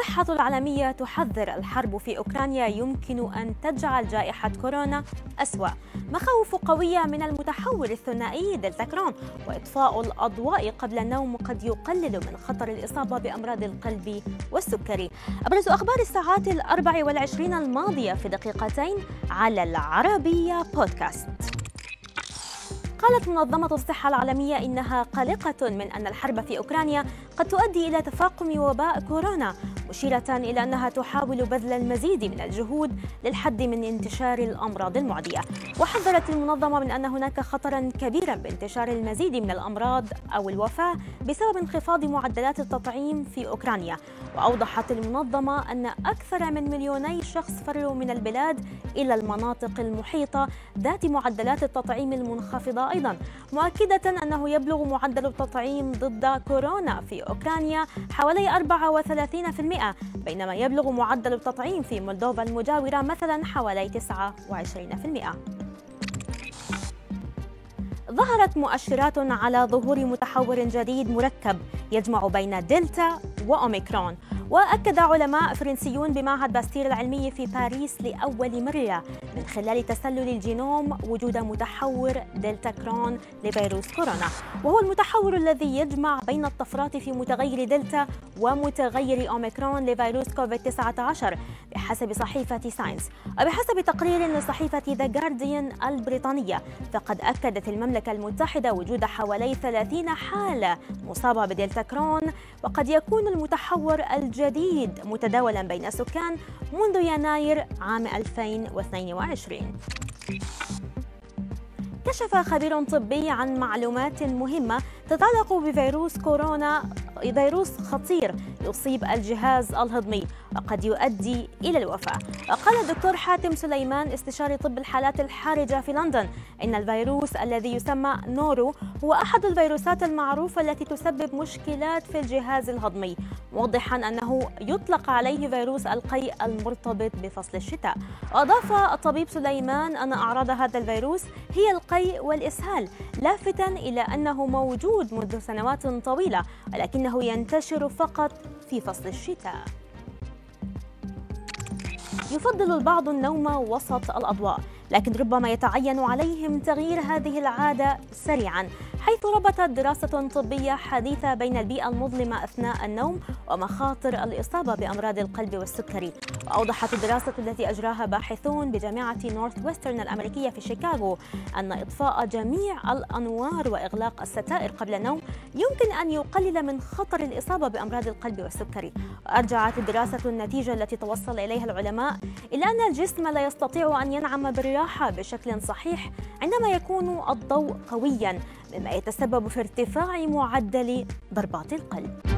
الصحة العالمية تحذر الحرب في أوكرانيا يمكن أن تجعل جائحة كورونا أسوأ. مخاوف قوية من المتحور الثنائي دلتا كرون وإطفاء الأضواء قبل النوم قد يقلل من خطر الإصابة بأمراض القلب والسكري. أبرز أخبار الساعات الأربع والعشرين الماضية في دقيقتين على العربية بودكاست. قالت منظمة الصحة العالمية إنها قلقة من أن الحرب في أوكرانيا قد تؤدي إلى تفاقم وباء كورونا. مشيرة إلى أنها تحاول بذل المزيد من الجهود للحد من انتشار الأمراض المعدية. وحذرت المنظمة من أن هناك خطرا كبيرا بانتشار المزيد من الأمراض أو الوفاة بسبب انخفاض معدلات التطعيم في أوكرانيا. وأوضحت المنظمة أن أكثر من مليوني شخص فروا من البلاد إلى المناطق المحيطة ذات معدلات التطعيم المنخفضة أيضا. مؤكدة أنه يبلغ معدل التطعيم ضد كورونا في أوكرانيا حوالي 34% بينما يبلغ معدل التطعيم في مولدوفا المجاورة مثلا حوالي 29%. ظهرت مؤشرات على ظهور متحور جديد مركب يجمع بين دلتا وأوميكرون وأكد علماء فرنسيون بمعهد باستير العلمي في باريس لأول مرة من خلال تسلسل الجينوم وجود متحور دلتا كرون لفيروس كورونا. وهو المتحور الذي يجمع بين الطفرات في متغير دلتا ومتغير أوميكرون لفيروس كوفيد 19 بحسب صحيفة ساينس. وبحسب تقرير لصحيفة ذا جارديان البريطانية فقد أكدت المملكة المتحدة وجود حوالي 30 حالة مصابة بدلتا كرون وقد يكون المتحور الجديد متداولا بين السكان منذ يناير عام 2022 كشف خبير طبي عن معلومات مهمة تتعلق بفيروس كورونا فيروس خطير يصيب الجهاز الهضمي وقد يؤدي إلى الوفاة. وقال الدكتور حاتم سليمان استشاري طب الحالات الحرجة في لندن إن الفيروس الذي يسمى نورو هو أحد الفيروسات المعروفة التي تسبب مشكلات في الجهاز الهضمي. موضحا أنه يطلق عليه فيروس القيء المرتبط بفصل الشتاء. وأضاف الطبيب سليمان أن أعراض هذا الفيروس هي القيء والإسهال لافتا إلى أنه موجود منذ سنوات طويلة ولكنه ينتشر فقط في فصل الشتاء. يفضل البعض النوم وسط الأضواء لكن ربما يتعين عليهم تغيير هذه العادة سريعا. حيث ربطت دراسة طبية حديثة بين البيئة المظلمة أثناء النوم ومخاطر الإصابة بأمراض القلب والسكري. وأوضحت الدراسة التي أجراها باحثون بجامعة نورث ويسترن الأمريكية في شيكاغو أن إطفاء جميع الأنوار وإغلاق الستائر قبل النوم يمكن أن يقلل من خطر الإصابة بأمراض القلب والسكري. وأرجعت الدراسة النتيجة التي توصل إليها العلماء إلى أن الجسم لا يستطيع أن ينعم بالراحة بشكل صحيح عندما يكون الضوء قويا مما يتسبب في ارتفاع معدل ضربات القلب.